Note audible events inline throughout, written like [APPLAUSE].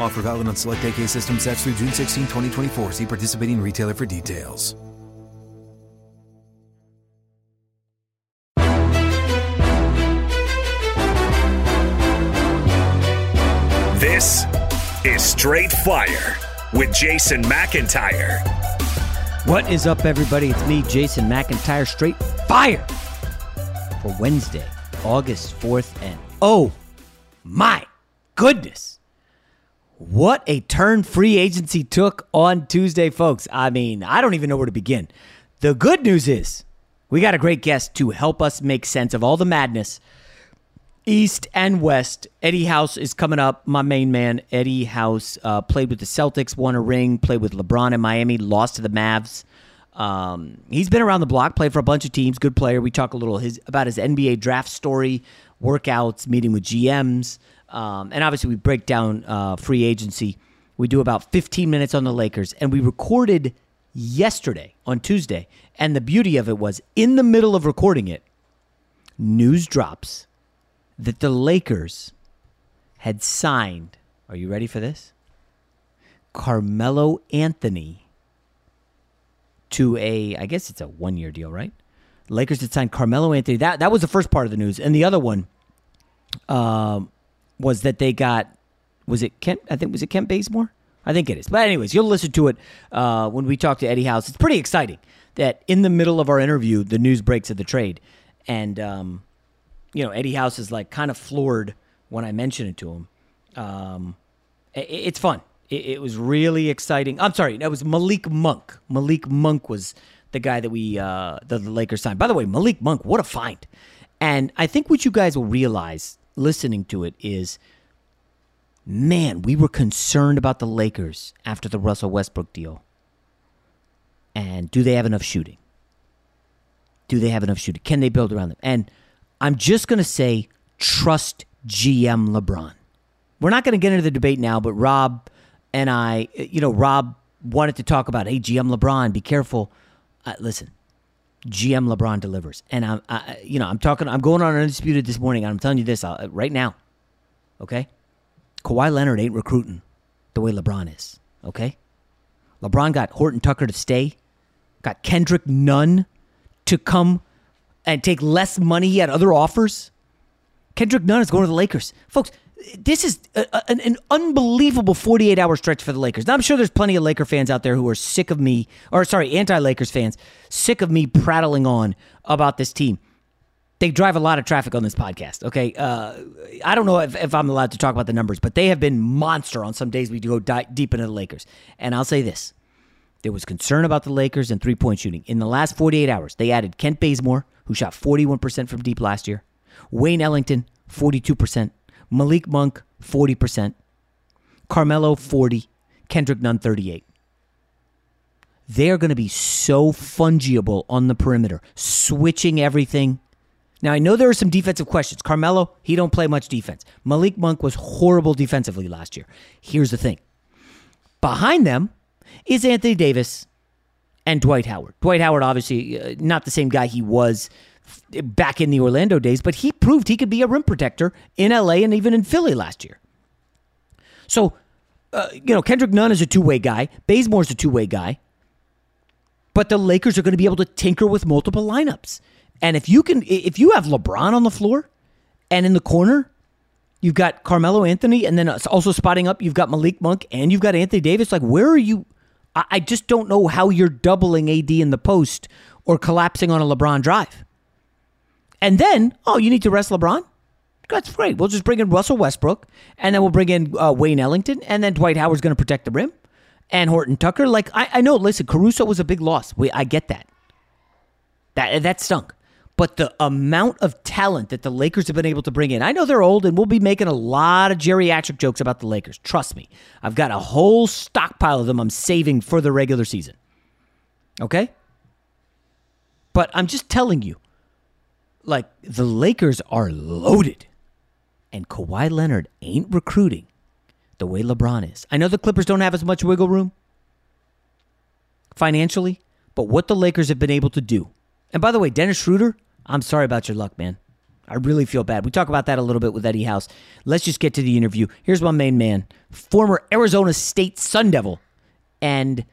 Offer valid on select AK system sets through June 16, 2024. See participating retailer for details. This is Straight Fire with Jason McIntyre. What is up, everybody? It's me, Jason McIntyre, straight fire for Wednesday, August 4th. And oh my goodness, what a turn free agency took on Tuesday, folks. I mean, I don't even know where to begin. The good news is we got a great guest to help us make sense of all the madness. East and West. Eddie House is coming up. My main man, Eddie House, uh, played with the Celtics, won a ring, played with LeBron in Miami, lost to the Mavs. Um, he's been around the block, played for a bunch of teams, good player. We talk a little his about his NBA draft story, workouts, meeting with GMs, um, and obviously we break down uh, free agency. We do about 15 minutes on the Lakers, and we recorded yesterday on Tuesday. And the beauty of it was, in the middle of recording it, news drops that the Lakers had signed. Are you ready for this? Carmelo Anthony to a, I guess it's a one year deal, right? Lakers had signed Carmelo Anthony. That that was the first part of the news, and the other one um, was that they got was it Kent? I think was it Kent Bazemore? I think it is. But anyways, you'll listen to it uh, when we talk to Eddie House. It's pretty exciting that in the middle of our interview, the news breaks of the trade, and um, you know Eddie House is like kind of floored when I mention it to him. Um, it, it's fun. It, it, was really exciting. I'm sorry, that was Malik Monk. Malik Monk was the guy that we uh, the, the Lakers signed. By the way, Malik Monk, what a find! And I think what you guys will realize listening to it is, man, we were concerned about the Lakers after the Russell Westbrook deal. And do they have enough shooting? Do they have enough shooting? Can they build around them? And I'm just going to say, trust GM LeBron. We're not going to get into the debate now, but Rob and I, you know, Rob wanted to talk about, hey, GM LeBron, be careful. Uh, listen, GM LeBron delivers, and I'm, I, you know, I'm talking, I'm going on undisputed this morning, and I'm telling you this uh, right now, okay? Kawhi Leonard ain't recruiting the way LeBron is, okay? LeBron got Horton Tucker to stay got Kendrick Nunn to come and take less money. He had other offers. Kendrick Nunn is going to the Lakers. Folks, this is a, a, an, unbelievable 48 hour stretch for the Lakers. Now, I'm sure there's plenty of Laker fans out there who are sick of me, or sorry, anti Lakers fans, sick of me prattling on about this team. They drive a lot of traffic on this podcast. Okay. Uh, I don't know if, if, I'm allowed to talk about the numbers, but they have been monster on some days we go di- deep into the Lakers. And I'll say this there was concern about the Lakers and three point shooting. In the last 48 hours, they added Kent Bazemore, who shot 41% from deep last year, Wayne Ellington, 42%. Malik Monk, 40%. Carmelo, 40. Kendrick Nunn, 38. They're going to be so fungible on the perimeter, switching everything. Now, I know there are some defensive questions. Carmelo, he don't play much defense. Malik Monk was horrible defensively last year. Here's the thing. Behind them is Anthony Davis and Dwight Howard. Dwight Howard, obviously, uh, not the same guy he was back in the Orlando days, but he proved he could be a rim protector in LA and even in Philly last year. So, uh, you know, Kendrick Nunn is a two way guy, Bazemore's a two way guy, but the Lakers are going to be able to tinker with multiple lineups. And if you can, if you have LeBron on the floor and in the corner, you've got Carmelo Anthony, and then also spotting up, you've got Malik Monk and you've got Anthony Davis. Like, where are you? I just don't know how you're doubling AD in the post or collapsing on a LeBron drive. And then, oh, you need to rest LeBron? That's great. We'll just bring in Russell Westbrook, and then we'll bring in uh, Wayne Ellington, and then Dwight Howard's going to protect the rim, and Horton Tucker. Like I, I know. Listen, Caruso was a big loss. We, I get that. That that stunk. But the amount of talent that the Lakers have been able to bring in, I know they're old, and we'll be making a lot of geriatric jokes about the Lakers. Trust me, I've got a whole stockpile of them. I'm saving for the regular season. Okay. But I'm just telling you like the Lakers are loaded, and Kawhi Leonard ain't recruiting the way LeBron is. I know the Clippers don't have as much wiggle room financially, but what the Lakers have been able to do. And by the way, Dennis Schroeder, I'm sorry about your luck, man. I really feel bad. We talk about that a little bit with Eddie House. Let's just get to the interview. Here's my main man, former Arizona State Sun Devil, and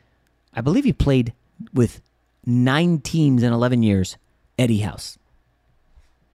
I believe he played with nine teams in 11 years, Eddie House.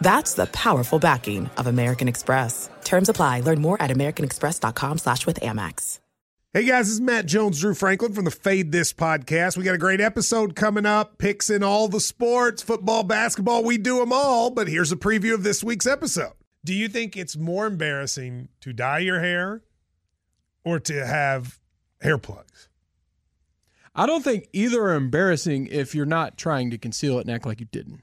That's the powerful backing of American Express. Terms apply. Learn more at americanexpress.com slash with Amex. Hey guys, this is Matt Jones, Drew Franklin from the Fade This podcast. We got a great episode coming up. Picks in all the sports, football, basketball, we do them all. But here's a preview of this week's episode. Do you think it's more embarrassing to dye your hair or to have hair plugs? I don't think either are embarrassing if you're not trying to conceal it and act like you didn't.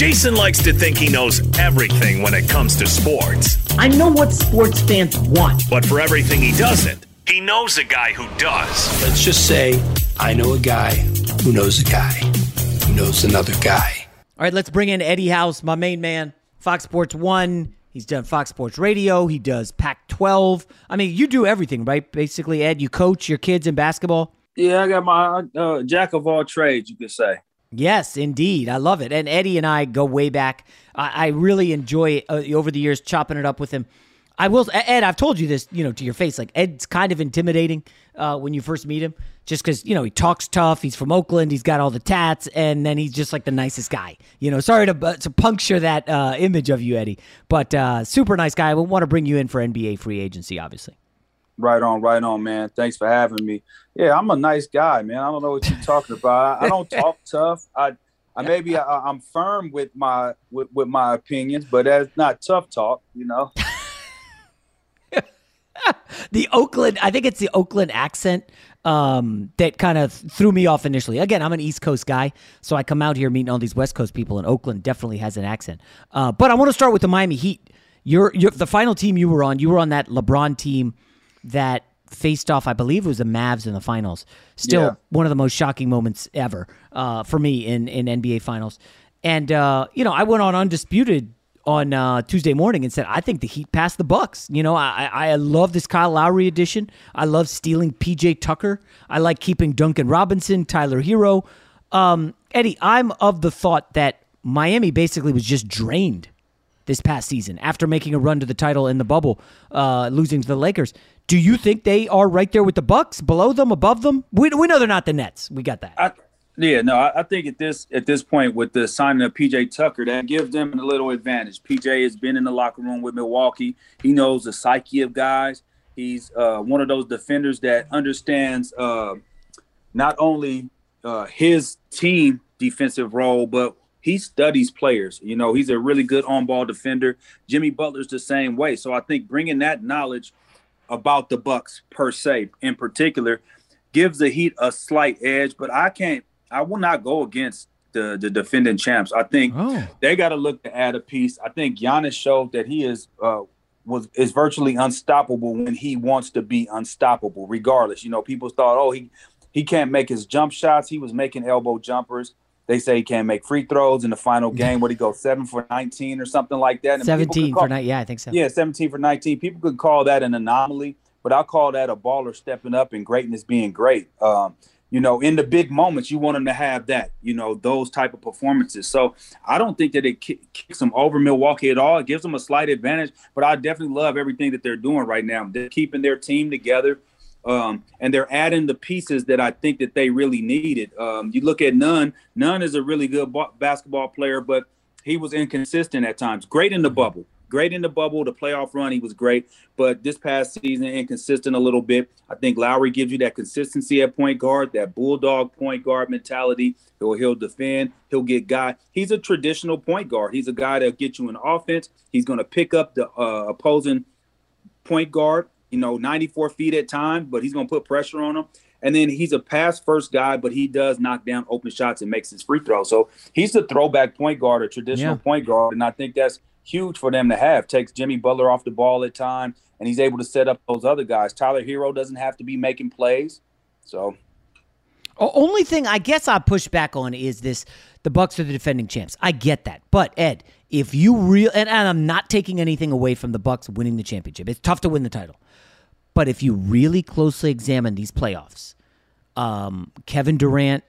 Jason likes to think he knows everything when it comes to sports. I know what sports fans want. But for everything he doesn't, he knows a guy who does. Let's just say I know a guy who knows a guy who knows another guy. All right, let's bring in Eddie House, my main man, Fox Sports One. He's done Fox Sports Radio. He does Pac 12. I mean, you do everything, right? Basically, Ed, you coach your kids in basketball. Yeah, I got my uh, jack of all trades, you could say. Yes, indeed. I love it. And Eddie and I go way back. I, I really enjoy uh, over the years chopping it up with him. I will, Ed. I've told you this, you know, to your face. Like Ed's kind of intimidating uh, when you first meet him, just because you know he talks tough. He's from Oakland. He's got all the tats, and then he's just like the nicest guy. You know, sorry to to puncture that uh, image of you, Eddie, but uh, super nice guy. I want to bring you in for NBA free agency, obviously. Right on, right on, man. Thanks for having me. Yeah, I'm a nice guy, man. I don't know what you're talking about. I, I don't [LAUGHS] talk tough. I, I maybe I, I'm firm with my with, with my opinions, but that's not tough talk, you know. [LAUGHS] the Oakland, I think it's the Oakland accent um, that kind of threw me off initially. Again, I'm an East Coast guy, so I come out here meeting all these West Coast people, and Oakland definitely has an accent. Uh, but I want to start with the Miami Heat. You're, you're the final team you were on. You were on that LeBron team that faced off. I believe it was the Mavs in the finals. Still Yeah. one of the most shocking moments ever uh, for me in in NBA finals. And uh, you know, I went on undisputed on uh, Tuesday morning and said I think the Heat passed the Bucks. You know, I I I love this Kyle Lowry edition. I love stealing PJ Tucker. I like keeping Duncan Robinson, Tyler Herro. Um, Eddie, I'm of the thought that Miami basically was just drained this past season after making a run to the title in the bubble, uh, losing to the Lakers. Do you think they are right there with the Bucks, below them, above them? We, we know they're not the Nets. We got that. I, yeah, no, I, I think at this at this point with the signing of PJ Tucker, that gives them a little advantage. PJ has been in the locker room with Milwaukee. He knows the psyche of guys. He's uh, one of those defenders that understands uh, not only uh, his team defensive role, but he studies players. You know, he's a really good on-ball defender. Jimmy Butler's the same way. So I think bringing that knowledge about the Bucks per se, in particular, gives the Heat a slight edge. But I can't. I will not go against the the defending champs. I think they got to look to add a piece. I think Giannis showed that he is uh, was is virtually unstoppable when he wants to be unstoppable. Regardless, you know, people thought, oh, he he can't make his jump shots. He was making elbow jumpers. They say he can't make free throws in the final [LAUGHS] game. Where he go seven for nineteen or something like that. And Seventeen call- for night. Yeah, I think so. yeah, 17 for 19. People could call that an anomaly, but I call that a baller stepping up and greatness being great. Um, you know, in the big moments, you want them to have that, you know, those type of performances. So I don't think that it ki- kicks them over Milwaukee at all. It gives them a slight advantage, but I definitely love everything that they're doing right now. They're keeping their team together. Um, and they're adding the pieces that I think that they really needed. Um, you look at Nunn. Nunn is a really good ba- basketball player, but he was inconsistent at times. Great in the bubble. Great in the bubble. The playoff run, he was great. But this past season, inconsistent a little bit. I think Lowry gives you that consistency at point guard, that bulldog point guard mentality. He'll, he'll defend. He'll get guy. He's a traditional point guard. He's a guy that'll get you an offense. He's going to pick up the uh, opposing point guard. You know, 94 feet at time, but he's going to put pressure on them. And then he's a pass first guy, but he does knock down open shots and makes his free throw. So he's the throwback point guard, a traditional Yeah. point guard, and I think that's huge for them to have. Takes Jimmy Butler off the ball at time, and he's able to set up those other guys. Tyler Herro doesn't have to be making plays. So Only thing I guess I push back on is this: the Bucks are the defending champs. I get that, but Ed, if you real and, and I'm not taking anything away from the Bucks winning the championship. It's tough to win the title, but if you really closely examine these playoffs, um, Kevin Durant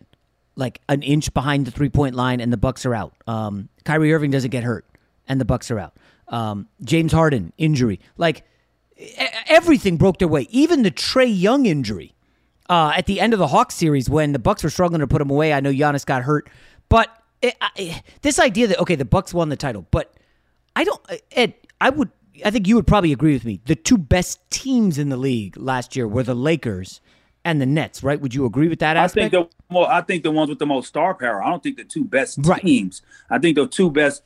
like an inch behind the three point line, and the Bucks are out. Um, Kyrie Irving doesn't get hurt, and the Bucks are out. Um, James Harden injury, like everything broke their way. Even the Trae Young injury uh, at the end of the Hawks series when the Bucks were struggling to put him away. I know Giannis got hurt, but it, I, this idea that okay, the Bucks won the title, but I don't. Ed, I would. I think you would probably agree with me. The two best teams in the league last year were the Lakers and the Nets, right? Would you agree with that aspect? I think the well, I think the ones with the most star power. I don't think the two best teams. I think the two best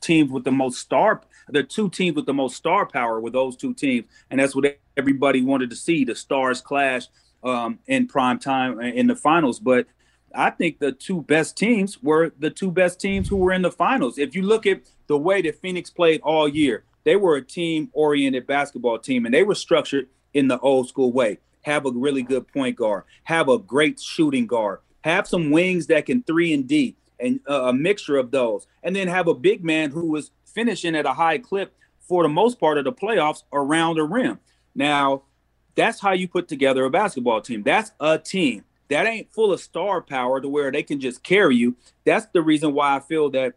teams with the most star. The two teams with the most star power were those two teams, and that's what everybody wanted to see: the stars clash um, in prime time in the finals. But I think the two best teams were the two best teams who were in the finals. If you look at the way that Phoenix played all year, they were a team-oriented basketball team, and they were structured in the old school way. Have a really good point guard, have a great shooting guard, have some wings that can three and D, and uh, a mixture of those, and then have a big man who was finishing at a high clip for the most part of the playoffs around the rim. Now, that's how you put together a basketball team. That's a team. That ain't full of star power to where they can just carry you. That's the reason why I feel that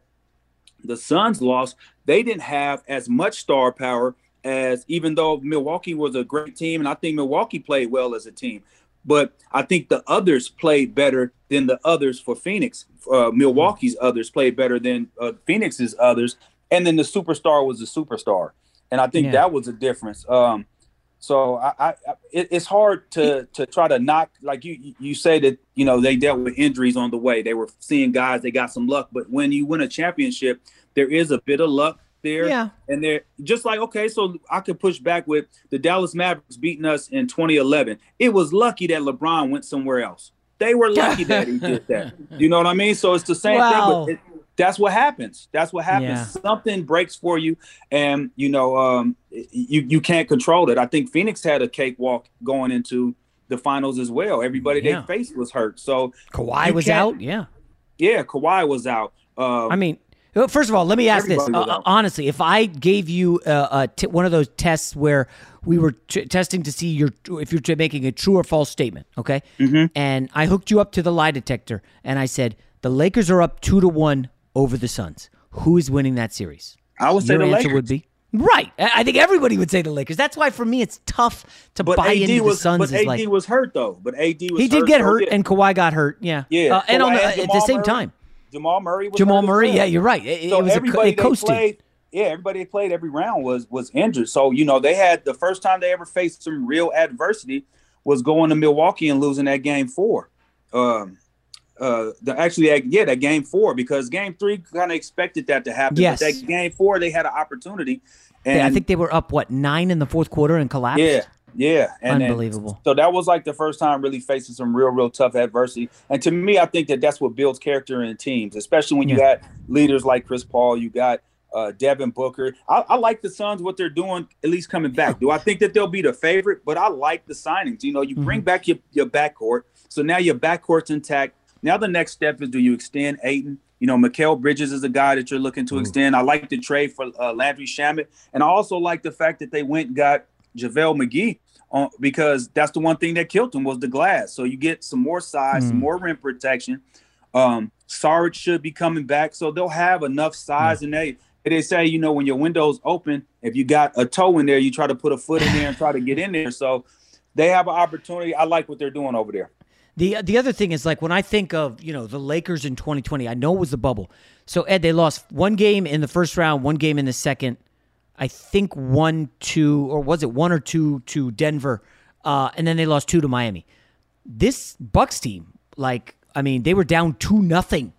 the Suns lost. They didn't have as much star power as even though Milwaukee was a great team, and I think Milwaukee played well as a team. But I think the others played better than the others for Phoenix. Uh, Milwaukee's others played better than uh, Phoenix's others, and then the superstar was a superstar, and I think Yeah. that was a difference. Um, so I, I I- it, it's hard to to try to knock like you you say that you know they dealt with injuries on the way. They were seeing guys they got some luck, but when you win a championship, there is a bit of luck there. Yeah. And they're just like okay, so I could push back with the Dallas Mavericks beating us in 2011. It was lucky that LeBron went somewhere else. They were lucky that he did that. [LAUGHS] You know what I mean? So it's the same Wow. thing. But it, that's what happens. That's what happens. Yeah. Something breaks for you, and you know um, you you can't control it. I think Phoenix had a cakewalk going into the finals as well. Everybody Yeah. they faced was hurt. So Kawhi was out. Yeah. Yeah, Kawhi was out. Um, I mean, well, first of all, let me ask this. Everybody Uh, honestly, if I gave you uh, t- one of those tests where we were t- testing to see your if you're t- making a true or false statement, okay? Mm-hmm. And I hooked you up to the lie detector, and I said the Lakers are up two to one over the Suns. Who is winning that series? I would say Your the answer Lakers. would be right. I think everybody would say the Lakers. That's why for me it's tough to but buy AD into was the Suns. but AD like was hurt though. But AD was he did get hurt, yeah. and Kawhi got hurt. Yeah, yeah, Uh, and on the, and at the same Murray- time, Jamal Murray was Jamal Murray. Yeah, you're right. It, it so was everybody it they played, yeah, everybody played every round was was injured. So you know they had the first time they ever faced some real adversity was going to Milwaukee and losing that game four. Um, uh, the actually yeah that game four because game three kind of expected that to happen. Yes. But that game four they had an opportunity. And Yeah, I think they were up what nine in the fourth quarter and collapsed. yeah, yeah, and Unbelievable. so that was like the first time really facing some real, real tough adversity. And to me, I think that that's what builds character in teams, especially when you Yeah. got leaders like Chris Paul, you got uh, Devin Booker. I, I like the Suns what they're doing, at least coming back. Do I think that they'll be the favorite? But I like the signings. You know, you Mm-hmm. bring back your your backcourt, so now your backcourt's intact. Now the next step is do you extend Ayton? You know, Mikal Bridges is a guy that you're looking to extend. I like the trade for uh, Landry Shamet, and I also like the fact that they went and got JaVale McGee on, because that's the one thing that killed him was the glass. So you get some more size, some Mm. more rim protection. Um, Sarge should be coming back, so they'll have enough size. And they they say, you know, when your window's open, if you got a toe in there, you try to put a foot in there and try to get in there. So they have an opportunity. I like what they're doing over there. The the other thing is like when I think of you know the Lakers in 2020, I know it was the bubble. So Ed, they lost one game in the first round, one game in the second. I think one, two, or was it one or two to Denver, uh, and then they lost two to Miami. This Bucks team, like I mean, they were down two nothing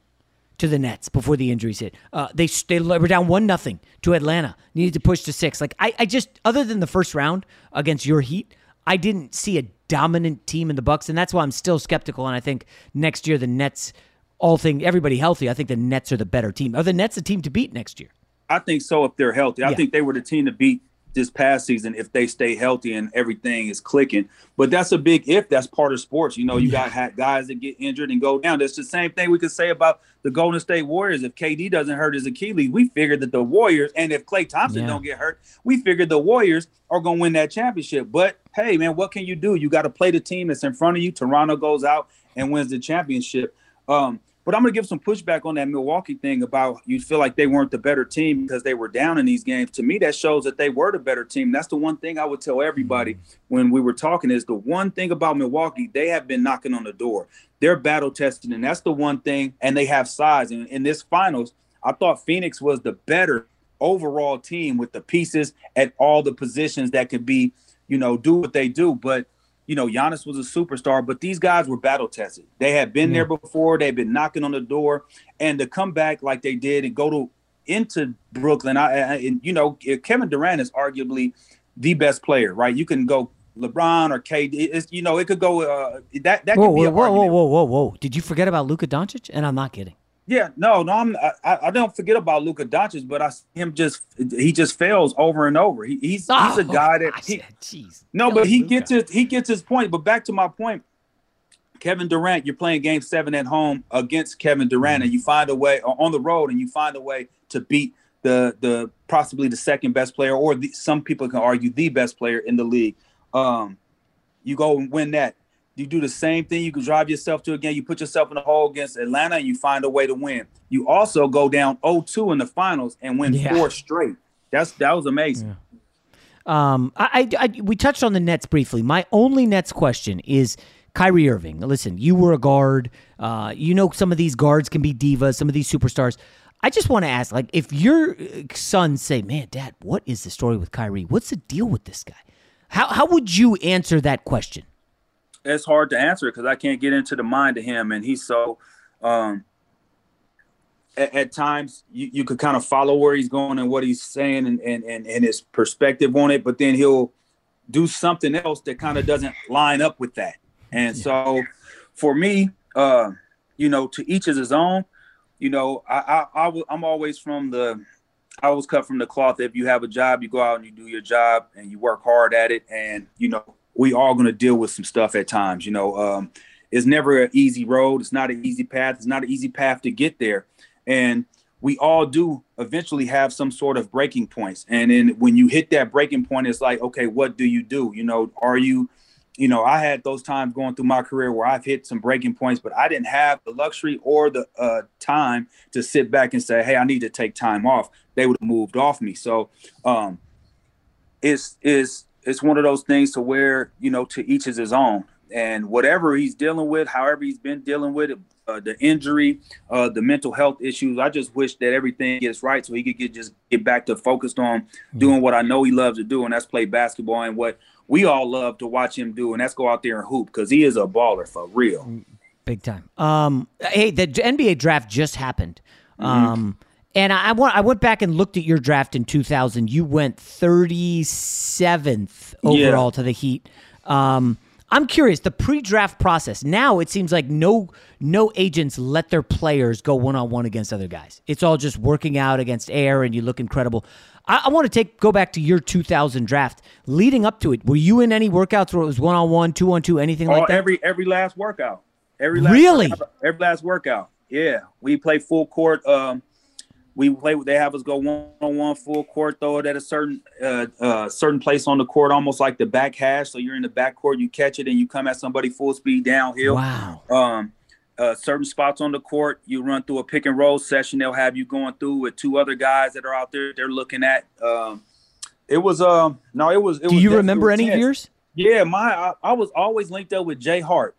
to the Nets before the injuries hit. Uh, they they were down one nothing to Atlanta. Needed to push to six. Like I, I just other than the first round against your Heat, I didn't see a dominant team in the Bucks, and that's why I'm still skeptical. And I think next year the Nets, all thing everybody healthy, I think the Nets are the better team. Are the Nets a team to beat next year? I think so if they're healthy. I Yeah. think they were the team to beat this past season if they stay healthy and everything is clicking. But that's a big if. That's part of sports. You know, you got guys that get injured and go down. That's the same thing we could say about the Golden State Warriors. If KD doesn't hurt his Achilles, we figured that the Warriors, and if Klay Thompson Yeah. don't get hurt, we figured the Warriors are going to win that championship. But hey, man, what can you do? You got to play the team that's in front of you. Toronto goes out and wins the championship. Um, but I'm going to give some pushback on that Milwaukee thing about you feel like they weren't the better team because they were down in these games. To me, that shows that they were the better team. That's the one thing I would tell everybody when we were talking is the one thing about Milwaukee, they have been knocking on the door. They're battle tested, and that's the one thing, and they have size. And in this finals, I thought Phoenix was the better overall team with the pieces at all the positions that could be, you know, do what they do. But you know, Giannis was a superstar, but these guys were battle tested. They had been there before. They've been knocking on the door, and to come back like they did and go to into Brooklyn, I, I and you know, Kevin Durant is arguably the best player, right? You can go LeBron or KD. It's, you know, it could go uh, that that Whoa, could be whoa, a whoa, whoa, whoa, whoa, whoa! Did you forget about Luka Doncic? And I'm not kidding. Yeah, no, no, I'm, I, I don't forget about Luka Doncic, but I see him just he just fails over and over. He, he's he's a Oh, guy that he, no, but he gets his he gets his point. But back to my point, Kevin Durant, you're playing Game Seven at home against Kevin Durant, and you find a way or on the road, and you find a way to beat the the possibly the second best player, or the, some people can argue the best player in the league. Um, you go and win that. You do the same thing. You can drive yourself to a game. You put yourself in the hole against Atlanta, and you find a way to win. You also go down 0-2 in the finals and win Yeah. four straight. That's that was amazing. Um, I, I, I, we touched on the Nets briefly. My only Nets question is Kyrie Irving. Listen, you were a guard. Uh, you know some of these guards can be divas. Some of these superstars. I just want to ask, like, if your uh, sons say, "Man, Dad, what is the story with Kyrie? What's the deal with this guy?" How how would you answer that question? It's hard to answer because I can't get into the mind of him, and he's so. Um, at, at times, you, you could kind of follow where he's going and what he's saying and, and and and his perspective on it, but then he'll do something else that kind of doesn't line up with that. And so, for me, uh, you know, to each is his own. You know, I, I, I w- I'm always from the I was cut from the cloth. If you have a job, you go out and you do your job and you work hard at it. And, you know, we all going to deal with some stuff at times. You know, um, it's never an easy road. It's not an easy path. It's not an easy path to get there. And we all do eventually have some sort of breaking points. And then when you hit that breaking point, it's like, okay, what do you do? You know, are you, you know, I had those times going through my career where I've hit some breaking points, but I didn't have the luxury or the uh, time to sit back and say, hey, I need to take time off. They would have moved off me. So um, it's, it's, it's one of those things to where, you know, to each is his own. And whatever he's dealing with, however he's been dealing with it, uh, the injury, uh, the mental health issues, I just wish that everything gets right so he could get just get back to focused on doing what I know he loves to do, and that's play basketball and what we all love to watch him do, and that's go out there and hoop because he is a baller for real. Big time. Um, hey, the NBA draft just happened. Um, and I, I went, I went back and looked at your draft in 2000. You went 37th Yeah. overall to the Heat. Um, I'm curious the pre-draft process. Now it seems like no no agents let their players go one on one against other guys. It's all just working out against air, and you look incredible. I, I want to take go back to your 2000 draft. Leading up to it, were you in any workouts where it was one on one, two on two, anything Oh, like that? every every last workout. Every last Really? workout, every last workout. Yeah, we play full court. Um, we play. They have us go one on one full court, throw it at a certain uh, uh, certain place on the court, almost like the back hash. So you're in the back court, you catch it, and you come at somebody full speed downhill. Wow. Um, uh, certain spots on the court, you run through a pick and roll session. They'll have you going through with two other guys that are out there. They're looking at. Um, it was um no, it was. It Do was you remember any of yours? Yeah, my I, I was always linked up with Jay Hart.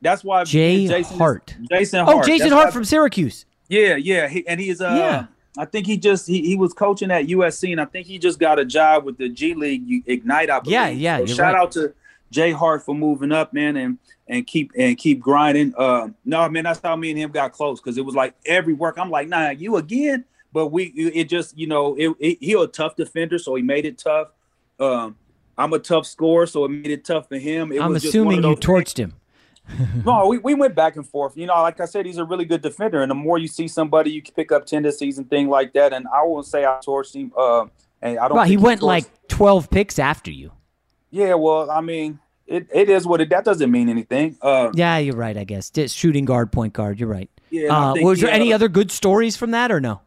That's why Jay Jason Hart. Jason Oh, Jason That's Hart from Syracuse. Yeah, yeah, he, and he's uh, Yeah. I think he just he, he was coaching at USC, and I think he just got a job with the G League Ignite. I believe. Yeah, yeah, So shout right. out to Jay Hart for moving up, man, and and keep and keep grinding. Uh, no, man, that's how me and him got close because it was like every work. I'm like, nah, you again. But we, it just, you know, it, it, he a tough defender, so he made it tough. Um, I'm a tough scorer, so it made it tough for him. It I'm assuming you torched him. No, we, we went back and forth. You know, like I said, he's a really good defender, and the more you see somebody, you can pick up tendencies and things like that. And I won't say I torched him. Uh, and I don't. Well, he went he like 12 picks after you. Yeah, well, I mean, it, it is what it. That doesn't mean anything. Uh, yeah, you're right. I guess Just shooting guard, point guard. You're right. Yeah. Uh, think, was there yeah, any other good stories from that or no?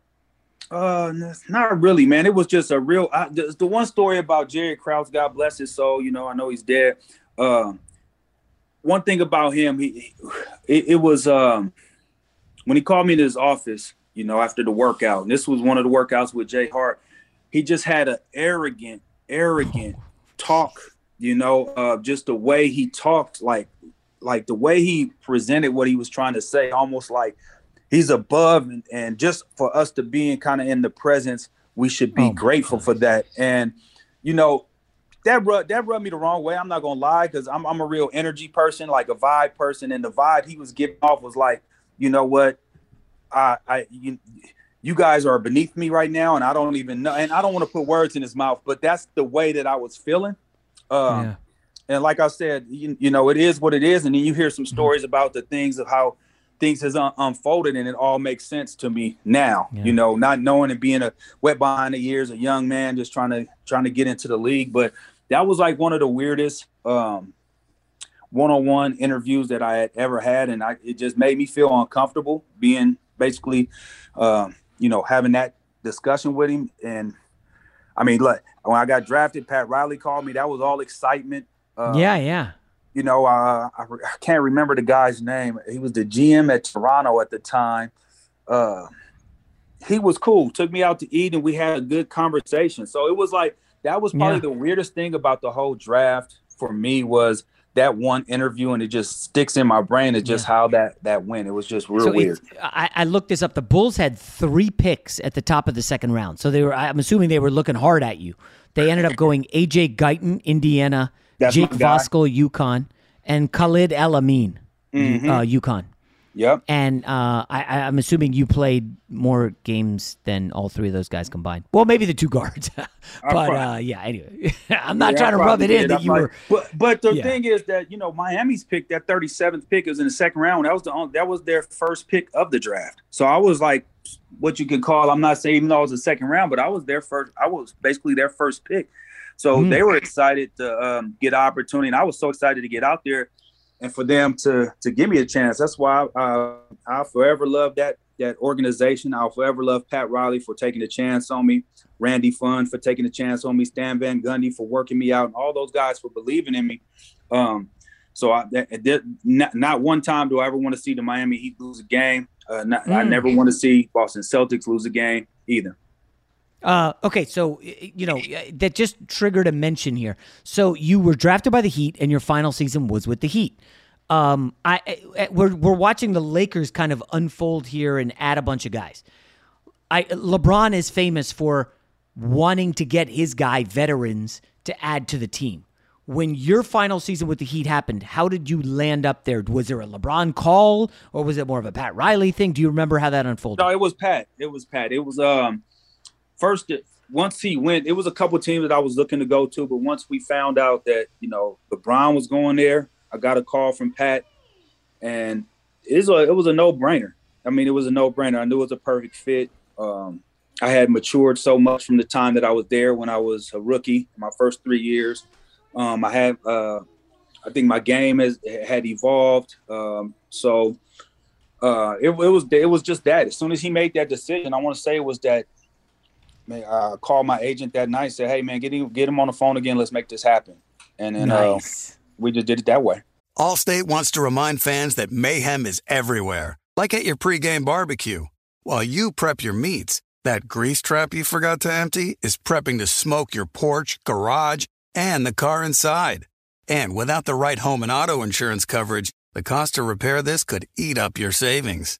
Uh, not really, man. It was just a real. I, the, the, one story about Jerry Krause, God bless his soul. You know, I know he's dead. Uh, one thing about him, he, it, it was um, when he called me in his office. You know, after the workout, and this was one of the workouts with Jay Hart. He just had an arrogant, arrogant talk. You know, uh, just the way he talked, like, like the way he presented what he was trying to say, almost like he's above and, and just for us to be in kind of in the presence we should be oh grateful for that and you know that rub that rubbed me the wrong way i'm not gonna lie because I'm, I'm a real energy person like a vibe person and the vibe he was giving off was like you know what i i you, you guys are beneath me right now and i don't even know and i don't want to put words in his mouth but that's the way that i was feeling um, yeah. and like i said you, you know it is what it is and then you hear some mm-hmm. stories mm-hmm. about the things of how things has un- unfolded and it all makes sense to me now yeah. you know not knowing and being a wet behind the years a young man just trying to trying to get into the league but that was like one of the weirdest um, one-on-one interviews that i had ever had and I, it just made me feel uncomfortable being basically um, you know having that discussion with him and i mean look when i got drafted pat riley called me that was all excitement uh, yeah yeah you know, uh, I, I, can't remember the guy's name. He was the GM at Toronto at the time. Uh, he was cool. Took me out to eat, and we had a good conversation. So it was like that was probably yeah. the weirdest thing about the whole draft for me was that one interview, and it just sticks in my brain. It's just yeah. how that that went. It was just real so weird. I, I looked this up. The Bulls had three picks at the top of the second round, so they were. I'm assuming they were looking hard at you. They ended up going AJ Guyton, Indiana. That's Jake Voskuhl, UConn, and Khalid El Amin, mm-hmm. uh, UConn. Yep. And uh, I, am assuming you played more games than all three of those guys combined. Well, maybe the two guards, [LAUGHS] but uh, yeah. Anyway, [LAUGHS] I'm not yeah, trying to rub it in that you were. But but the yeah. thing is that you know Miami's pick that 37th pick is in the second round. That was the only, that was their first pick of the draft. So I was like, what you could call. I'm not saying even though it was the second round, but I was their first. I was basically their first pick. So mm. they were excited to um, get opportunity, and I was so excited to get out there and for them to to give me a chance. That's why uh, I'll forever love that that organization. I'll forever love Pat Riley for taking a chance on me, Randy Pfund for taking a chance on me, Stan Van Gundy for working me out, and all those guys for believing in me. Um, so I, that, not, not, one time do I ever want to see the Miami Heat lose a game. Uh, not, mm. I never want to see Boston Celtics lose a game either. Uh, okay, so you know that just triggered a mention here. So you were drafted by the Heat, and your final season was with the Heat. Um, I, I we're we're watching the Lakers kind of unfold here and add a bunch of guys. I LeBron is famous for wanting to get his guy veterans to add to the team. When your final season with the Heat happened, how did you land up there? Was there a LeBron call, or was it more of a Pat Riley thing? Do you remember how that unfolded? No, it was Pat. It was Pat. It was um first once he went, it was a couple teams that I was looking to go to, but once we found out that you know LeBron was going there, I got a call from Pat, and it was a, it was a no brainer. I mean, it was a no brainer. I knew it was a perfect fit. Um, I had matured so much from the time that I was there when I was a rookie, my first three years. Um, I had, uh, I think my game has had evolved. Um, so uh, it, it was it was just that. As soon as he made that decision, I want to say it was that I uh, called my agent that night. Said, "Hey, man, get him get him on the phone again. Let's make this happen." And then uh, nice. uh, we just did it that way. Allstate wants to remind fans that mayhem is everywhere, like at your pregame barbecue. While you prep your meats, that grease trap you forgot to empty is prepping to smoke your porch, garage, and the car inside. And without the right home and auto insurance coverage, the cost to repair this could eat up your savings.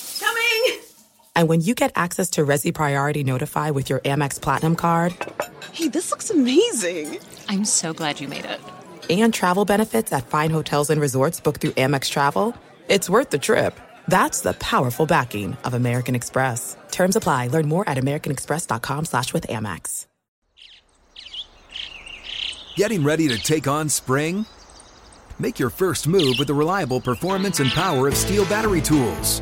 Coming! And when you get access to Resy Priority Notify with your Amex Platinum card. Hey, this looks amazing! I'm so glad you made it. And travel benefits at fine hotels and resorts booked through Amex Travel. It's worth the trip. That's the powerful backing of American Express. Terms apply. Learn more at americanexpress.com slash with Amex. Getting ready to take on spring? Make your first move with the reliable performance and power of STIHL battery tools.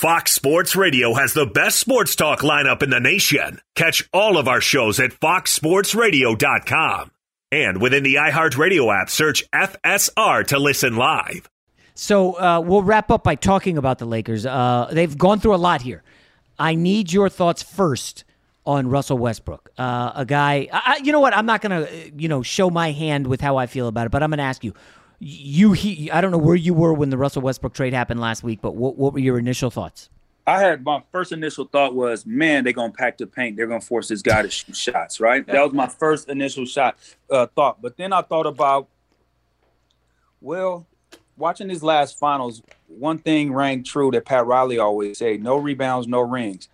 Fox Sports Radio has the best sports talk lineup in the nation. Catch all of our shows at foxsportsradio.com. And within the iHeartRadio app, search FSR to listen live. So uh, we'll wrap up by talking about the Lakers. Uh, they've gone through a lot here. I need your thoughts first on Russell Westbrook, uh, a guy. I, you know what? I'm not going to you know show my hand with how I feel about it, but I'm going to ask you. You, he, I don't know where you were when the Russell Westbrook trade happened last week, but what, what were your initial thoughts? I had my first initial thought was, man, they're gonna pack the paint. They're gonna force this guy to shoot shots, right? That was my first initial shot uh, thought. But then I thought about, well, watching these last finals, one thing rang true that Pat Riley always said: no rebounds, no rings.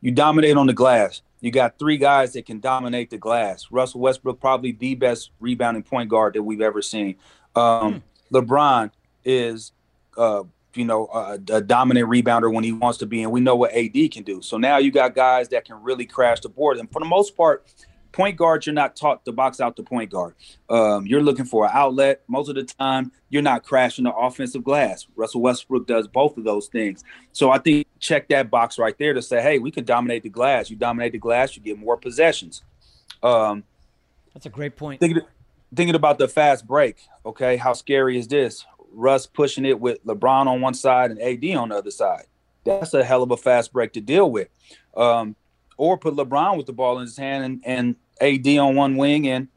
You dominate on the glass. You got three guys that can dominate the glass. Russell Westbrook, probably the best rebounding point guard that we've ever seen. Um, hmm. LeBron is. Uh, you know, a, a, dominant rebounder when he wants to be, and we know what AD can do. So now you got guys that can really crash the board. And for the most part, point guards, you're not taught to box out the point guard. Um, you're looking for an outlet. Most of the time, you're not crashing the offensive glass. Russell Westbrook does both of those things. So I think check that box right there to say, hey, we can dominate the glass. You dominate the glass, you get more possessions. Um, That's a great point. Thinking, thinking about the fast break, okay, how scary is this? Russ pushing it with LeBron on one side and AD on the other side. That's a hell of a fast break to deal with. Um, or put LeBron with the ball in his hand and, and AD on one wing and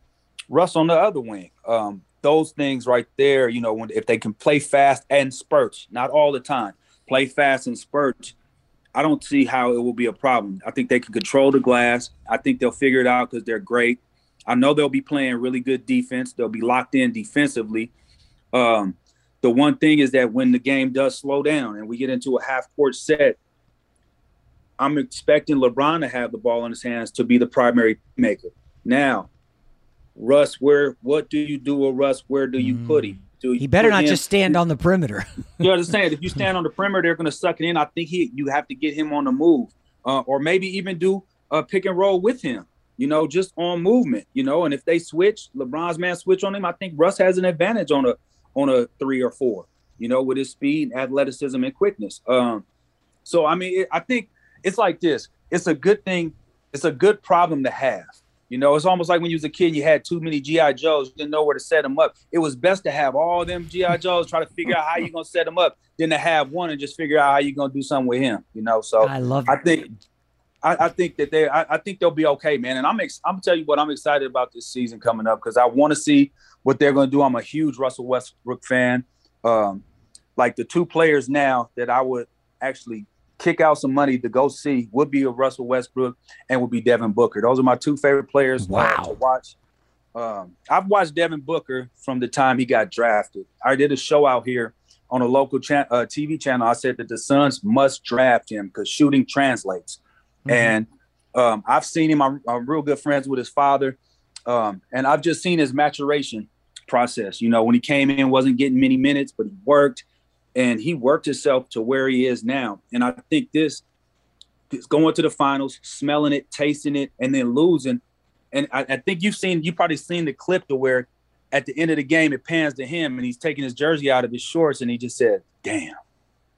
Russ on the other wing. Um, those things right there, you know, when if they can play fast and spurts, not all the time, play fast and spurts, I don't see how it will be a problem. I think they can control the glass. I think they'll figure it out because they're great. I know they'll be playing really good defense. They'll be locked in defensively. Um, the one thing is that when the game does slow down and we get into a half court set, I'm expecting LeBron to have the ball in his hands to be the primary maker. Now, Russ, where what do you do with Russ? Where do you put him? Do he better not him? just stand on the perimeter. [LAUGHS] you understand? If you stand on the perimeter, they're going to suck it in. I think he you have to get him on the move, uh, or maybe even do a pick and roll with him. You know, just on movement. You know, and if they switch, LeBron's man switch on him, I think Russ has an advantage on a on a three or four. You know, with his speed, athleticism, and quickness. Um, so I mean, it, I think it's like this. It's a good thing. It's a good problem to have. You know, it's almost like when you was a kid, you had too many GI Joes, you didn't know where to set them up. It was best to have all them GI Joes, try to figure out how you're gonna set them up, than to have one and just figure out how you're gonna do something with him. You know, so I love. I think, I, I think that they, I, I, think they'll be okay, man. And I'm, ex- I'm tell you what, I'm excited about this season coming up because I want to see what they're gonna do. I'm a huge Russell Westbrook fan. Um, like the two players now that I would actually kick out some money to go see would be a Russell Westbrook and would be Devin Booker. Those are my two favorite players wow. uh, to watch. Um, I've watched Devin Booker from the time he got drafted. I did a show out here on a local cha- uh, TV channel. I said that the Suns must draft him because shooting translates. Mm-hmm. And um, I've seen him. I'm, I'm, real good friends with his father, um, and I've just seen his maturation process. You know, when he came in, wasn't getting many minutes, but he worked and he worked himself to where he is now. And I think this is going to the finals, smelling it, tasting it, and then losing. And I, I think you've seen, you probably seen the clip to where at the end of the game it pans to him and he's taking his jersey out of his shorts and he just said, "Damn,"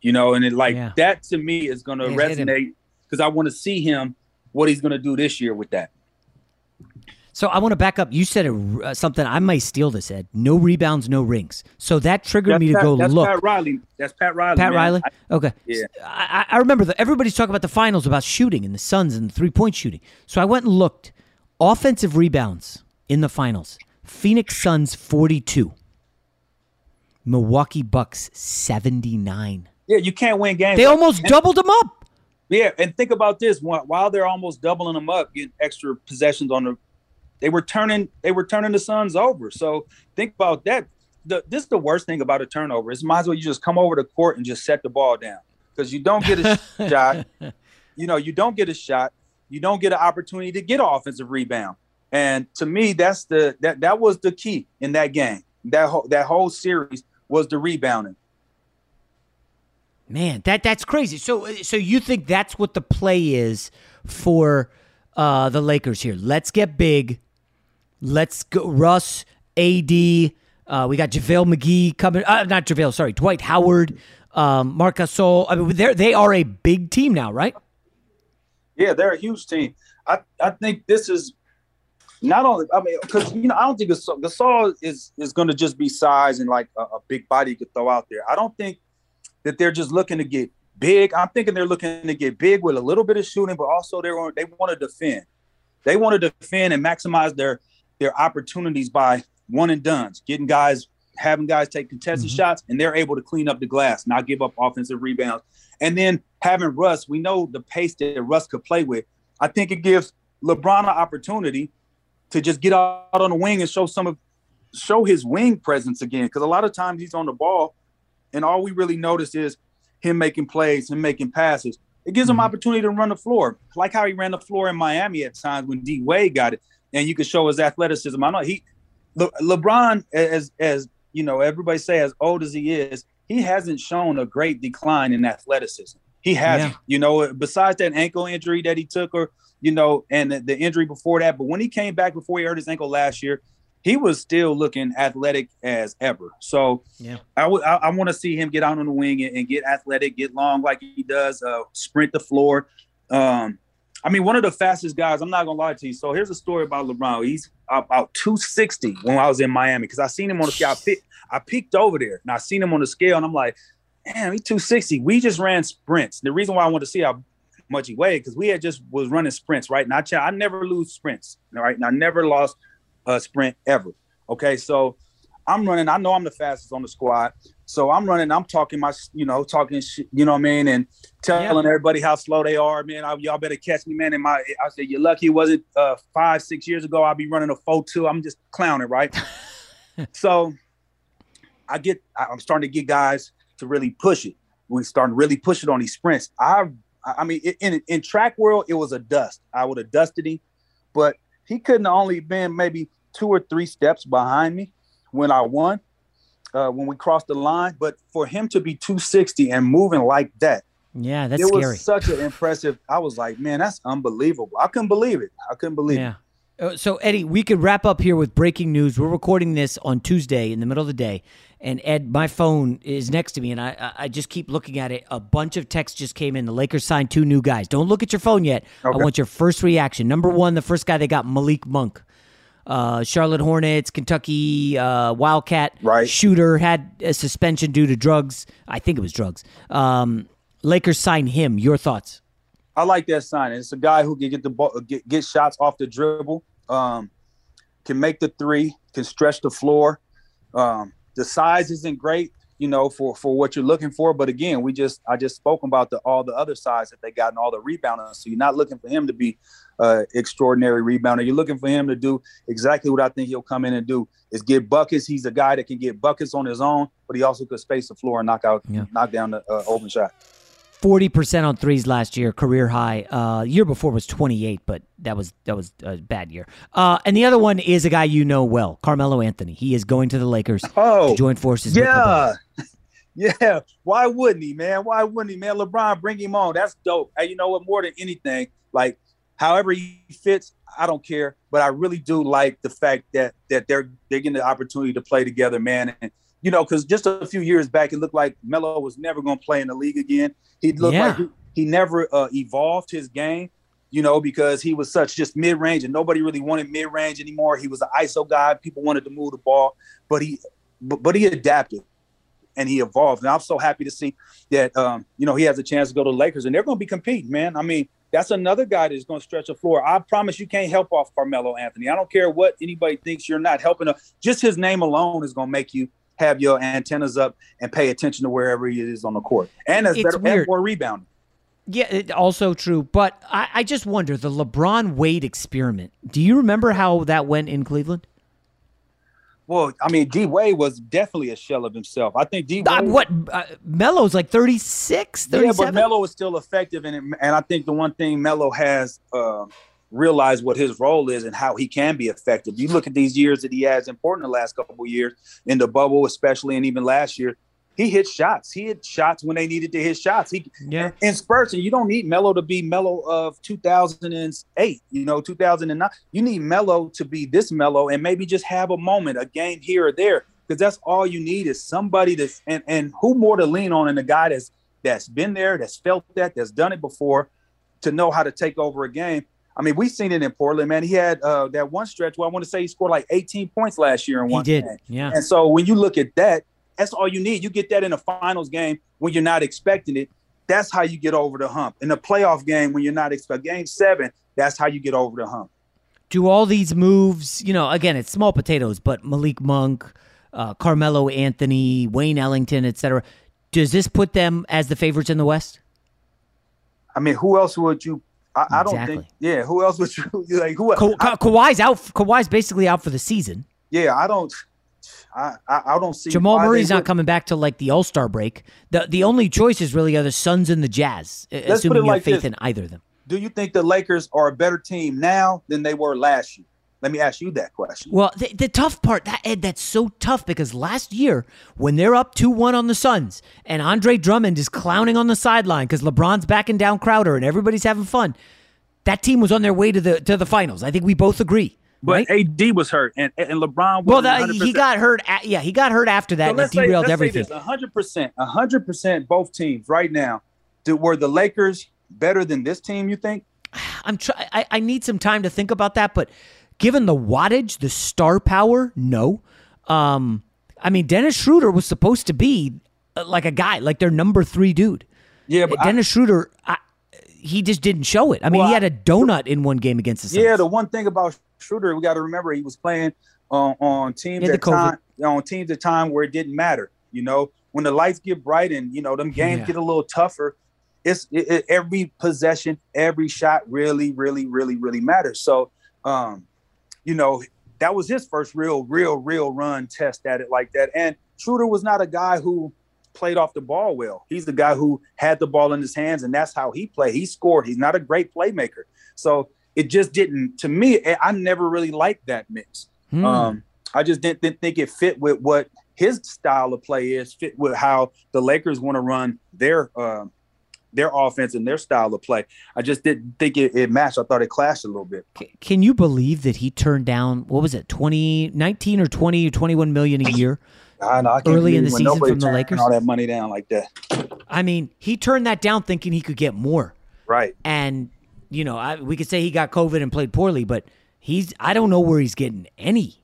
you know. And it like yeah. that to me is going to resonate because I want to see him what he's going to do this year with that. So I want to back up. You said a, uh, something. I might steal this, Ed. No rebounds, no rings. So that triggered that's me to Pat, go that's look. Pat Riley. That's Pat Riley. Pat man. Riley. Okay. Yeah. I, I remember that everybody's talking about the finals about shooting and the Suns and the three point shooting. So I went and looked. Offensive rebounds in the finals. Phoenix Suns forty two. Milwaukee Bucks seventy nine. Yeah, you can't win games. They almost doubled them up. Yeah, and think about this: while they're almost doubling them up, getting extra possessions on the they were turning they were turning the Suns over. So think about that. The, this is the worst thing about a turnover. It's might as well you just come over the court and just set the ball down because you don't get a [LAUGHS] shot. You know, you don't get a shot. You don't get an opportunity to get an offensive rebound. And to me, that's the that that was the key in that game. That whole that whole series was the rebounding. Man, that that's crazy. So so you think that's what the play is for uh, the Lakers here? Let's get big. Let's go, Russ, AD. Uh, we got JaVale McGee coming. Uh, not JaVale, sorry, Dwight Howard, um, Marc Gasol. I mean, they they are a big team now, right? Yeah, they're a huge team. I, I think this is not only. I mean, because you know, I don't think Gasol, Gasol is is going to just be size and like a, a big body you could throw out there. I don't think that they're just looking to get big. I'm thinking they're looking to get big with a little bit of shooting, but also they want they want to defend. They want to defend and maximize their their opportunities by one and duns, getting guys, having guys take contested mm-hmm. shots, and they're able to clean up the glass, not give up offensive rebounds. And then having Russ, we know the pace that Russ could play with. I think it gives LeBron an opportunity to just get out on the wing and show some of show his wing presence again. Because a lot of times he's on the ball, and all we really notice is him making plays, him making passes. It gives him mm-hmm. opportunity to run the floor, like how he ran the floor in Miami at times when D Wade got it and you can show his athleticism. I know he, Le, LeBron, as as you know, everybody say as old as he is, he hasn't shown a great decline in athleticism. He hasn't, yeah. you know, besides that ankle injury that he took, or you know, and the, the injury before that. But when he came back before he hurt his ankle last year, he was still looking athletic as ever. So yeah, I, w- I, I want to see him get out on the wing and, and, get athletic, get long like he does, uh, sprint the floor. Um, I mean, one of the fastest guys. I'm not gonna lie to you. So here's a story about LeBron. He's about 260 when I was in Miami because I seen him on the scale. I, pick, I peeked over there and I seen him on the scale, and I'm like, damn, he's 260. We just ran sprints. The reason why I wanted to see how much he weighed because we had just was running sprints, right? And I, I never lose sprints, right? And I never lost a sprint ever. Okay, so I'm running. I know I'm the fastest on the squad. So I'm running, I'm talking my, you know, talking shit, you know what I mean, and telling yeah. everybody how slow they are, man. I, y'all better catch me, man. And my, I said, you're lucky it wasn't uh, five, six years ago. I'd be running a four two. I'm just clowning, right? [LAUGHS] so I get, I'm starting to get guys to really push it. We starting to really push it on these sprints. I, I mean, in in track world, it was a dust. I would have dusted him, but he couldn't have only been maybe two or three steps behind me when I won uh, when we crossed the line. But for him to be 260 and moving like that, yeah, that's it scary. was such an impressive. I was like, man, that's unbelievable. I couldn't believe it. I couldn't believe yeah. it. Uh, so Eddie, we could wrap up here with breaking news. We're recording this on Tuesday in the middle of the day, and Ed, my phone is next to me, and I I just keep looking at it. A bunch of texts just came in. The Lakers signed two new guys. Don't look at your phone yet. Okay. I want your first reaction. Number one, the first guy they got, Malik Monk. Uh, Charlotte Hornets, Kentucky uh, Wildcat Right. shooter had a suspension due to drugs. I think it was drugs. Um, Lakers signed him. Your thoughts? I like that sign. It's a guy who can get the ball, get, get shots off the dribble, um, can make the three, can stretch the floor. Um, the size isn't great, you know, for for what you're looking for. But again, we just I just spoke about the all the other sides that they got and all the rebounding. So you're not looking for him to be uh, extraordinary rebounder. You're looking for him to do exactly what I think he'll come in and do is get buckets. He's a guy that can get buckets on his own, but he also could space the floor and knock out, knock down the uh, open shot. Forty percent on threes last year, career high. Uh, year before was twenty eight, but that was that was a bad year. Uh, and the other one is a guy you know well, Carmelo Anthony. He is going to the Lakers Oh, to join forces. with Yeah. [LAUGHS] Yeah. Why wouldn't he, man? Why wouldn't he, man? LeBron, bring him on. That's dope. Hey, you know what? More than anything, like however he fits, I don't care. But I really do like the fact that that they're they're getting the opportunity to play together, man. And you know, because just a few years back, it looked like Melo was never going to play in the league again. He looked Yeah. like he, he never uh, evolved his game. You know, because he was such just mid range, and nobody really wanted mid range anymore. He was an ISO guy. People wanted to move the ball, but he but, but he adapted and he evolved. And I'm so happy to see that um, you know he has a chance to go to the Lakers, and they're going to be competing, man. I mean, that's another guy that's going to stretch the floor. I promise you can't help off Carmelo Anthony. I don't care what anybody thinks you're not helping him. Just his name alone is going to make you have your antennas up and pay attention to wherever he is on the court, and that's It's better and weird. more rebounding. Yeah, it, also true. But I, I just wonder the LeBron Wade experiment. Do you remember how that went in Cleveland? Well, I mean, D Wade was definitely a shell of himself. I think D Wade. what uh, Melo's like 36, Yeah, but Melo is still effective, and it, and I think the one thing Melo has uh, realized what his role is and how he can be effective. You look at these years that he has important the last couple of years in the bubble, especially, and even last year. He hit shots. He hit shots when they needed to hit shots. He yeah. in spurts, and you don't need Melo to be Melo of 2008, you know, 2009. You need Melo to be this Melo and maybe just have a moment, a game here or there, because that's all you need is somebody that's and and who more to lean on than a guy that's that's been there, that's felt that, that's done it before, to know how to take over a game. I mean, we've seen it in Portland, man. He had uh, that one stretch where I want to say he scored like 18 points last year in He one did, game. yeah. And so when you look at that, that's all you need. You get that in a finals game when you're not expecting it. That's how you get over the hump. In a playoff game when you're not expecting game seven, that's how you get over the hump. do all these moves, you know, again, it's small potatoes, but Malik Monk, uh, Carmelo Anthony, Wayne Ellington, etc. Does this put them as the favorites in the West? I mean, who else would you? I, I don't Exactly. think. Yeah, who else would you [LAUGHS] like? Who? Ka- Ka- Kawhi's out. Kawhi's basically out for the season. yeah, I don't. I I, I don't see Jamal Murray's not coming back till like the All Star break. The the only choices really are the Suns and the Jazz, Let's assuming you have faith this. in either of them. Do you think the Lakers are a better team now than they were last year? Let me ask you that question. Well, the, the tough part, that Ed, that's so tough because last year when they're up two one on the Suns and Andre Drummond is clowning on the sideline because LeBron's backing down Crowder and everybody's having fun, that team was on their way to the to the finals. I think we both agree. But AD was hurt, and and LeBron. Well, wasn't that, he 100%. got hurt. At, yeah, he got hurt after that, So and it let's say, derailed let's everything. say this: hundred percent, hundred percent, both teams right now. Do, were the Lakers better than this team? You think? [SIGHS] I'm try- I, I need some time to think about that, but given the wattage, the star power, no. Um, I mean, Dennis Schroeder was supposed to be uh, like a guy, like their number three dude. Yeah, but I- Dennis Schroeder, I, he just didn't show it. I mean, Well, he had a donut in one game against the Suns. Yeah, the one thing about Schroeder, we got to remember he was playing on, on teams at time on teams at time where it didn't matter. You know, when the lights get bright and you know them games Yeah. get a little tougher, it's it, it- every possession, every shot really, really, really, really matters. So, um, you know, that was his first real, real, real run test at it like that. And Schroeder was not a guy who played off the ball well. He's the guy who had the ball in his hands, and that's how he played. He scored. He's not a great playmaker. So it just didn't. To me, I I never really liked that mix. Hmm. Um, I just didn't, didn't think it fit with what his style of play is, fit with how the Lakers want to run their uh, their offense and their style of play. I just didn't think it, it matched. I thought it clashed a little bit. Can you believe that he turned down what was it, 20, 19 or 20 or 21 million a year? I know, I early in the season from the Lakers. All that money down like that. I mean, he turned that down thinking he could get more. Right. And you know, I, we could say he got COVID and played poorly, but he's I don't know where he's getting any.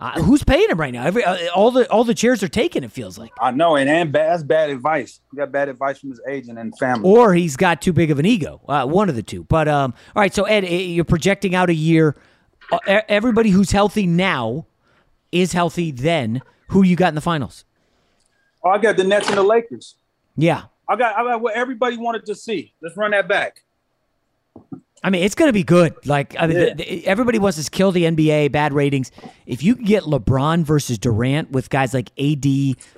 Uh, who's paying him right now? Every uh, all the all the chairs are taken. It feels like. I know, and and bad, that's bad advice. He got bad advice from his agent and family. Or he's got too big of an ego. Uh, one of the two. But um, all right. So Ed, you're projecting out a year. Uh, everybody who's healthy now is healthy. Then who you got in the finals? Oh, I got the Nets and the Lakers. Yeah. I got I got what everybody wanted to see. Let's run that back. I mean, it's going to be good. Like, I mean, yeah. the, the, everybody wants to kill the NBA, bad ratings. If you get LeBron versus Durant with guys like AD,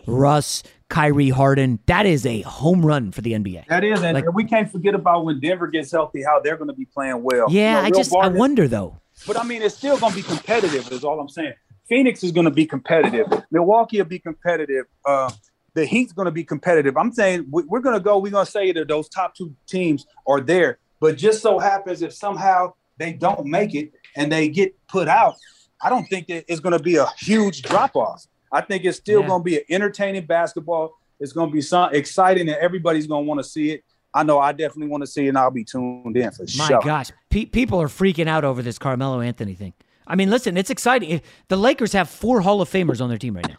Russ, Kyrie, Harden, that is a home run for the NBA. That is, and, like, we can't forget about when Denver gets healthy, how they're going to be playing well. Yeah, you know, I just I wonder though. But I mean, it's still going to be competitive. Is all I'm saying. Phoenix is going to be competitive. Milwaukee will be competitive. Uh, the Heat's going to be competitive. I'm saying we're going to go. We're going to say that those top two teams are there. But just so happens if somehow they don't make it and they get put out, I don't think that it's going to be a huge drop off. I think it's still yeah. going to be an entertaining basketball. It's going to be some exciting, and everybody's going to want to see it. I know I definitely want to see it, and I'll be tuned in for My sure. My gosh, Pe- people are freaking out over this Carmelo Anthony thing. I mean, listen, it's exciting. The Lakers have four Hall of Famers on their team right now.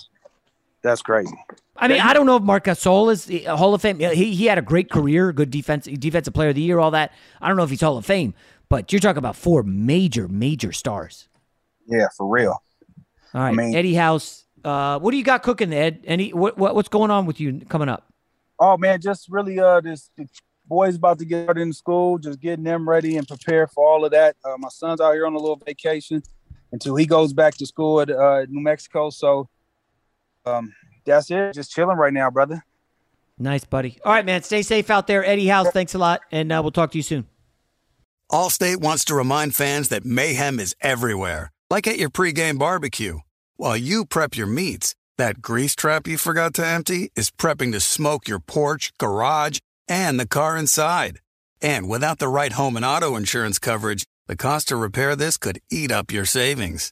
That's crazy. I mean, I don't know if Marc Gasol is a Hall of Fame. He he had a great career, good defense, defensive player of the year, all that. I don't know if he's Hall of Fame, but you're talking about four major, major stars. Yeah, for real. All right, I mean, Eddie House. Uh, what do you got cooking, Ed? Any what, what what's going on with you coming up? Oh man, just really uh this, this boys about to get started in school, just getting them ready and prepare for all of that. Uh, my son's out here on a little vacation until he goes back to school at uh, New Mexico, so um, that's it. Just chilling right now, brother. Nice, buddy. All right, man. Stay safe out there. Eddie House, thanks a lot. And uh, we'll talk to you soon. Allstate wants to remind fans that mayhem is everywhere, like at your pregame barbecue. While you prep your meats, that grease trap you forgot to empty is prepping to smoke your porch, garage, and the car inside. And without the right home and auto insurance coverage, the cost to repair this could eat up your savings.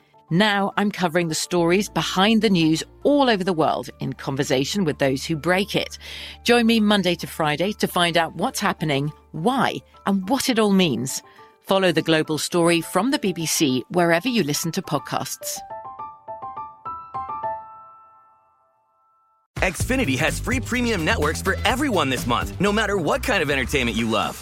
Now I'm covering the stories behind the news all over the world in conversation with those who break it. Join me Monday to Friday to find out what's happening, why, and what it all means. Follow the global story from the BBC wherever you listen to podcasts. Xfinity has free premium networks for everyone this month, no matter what kind of entertainment you love.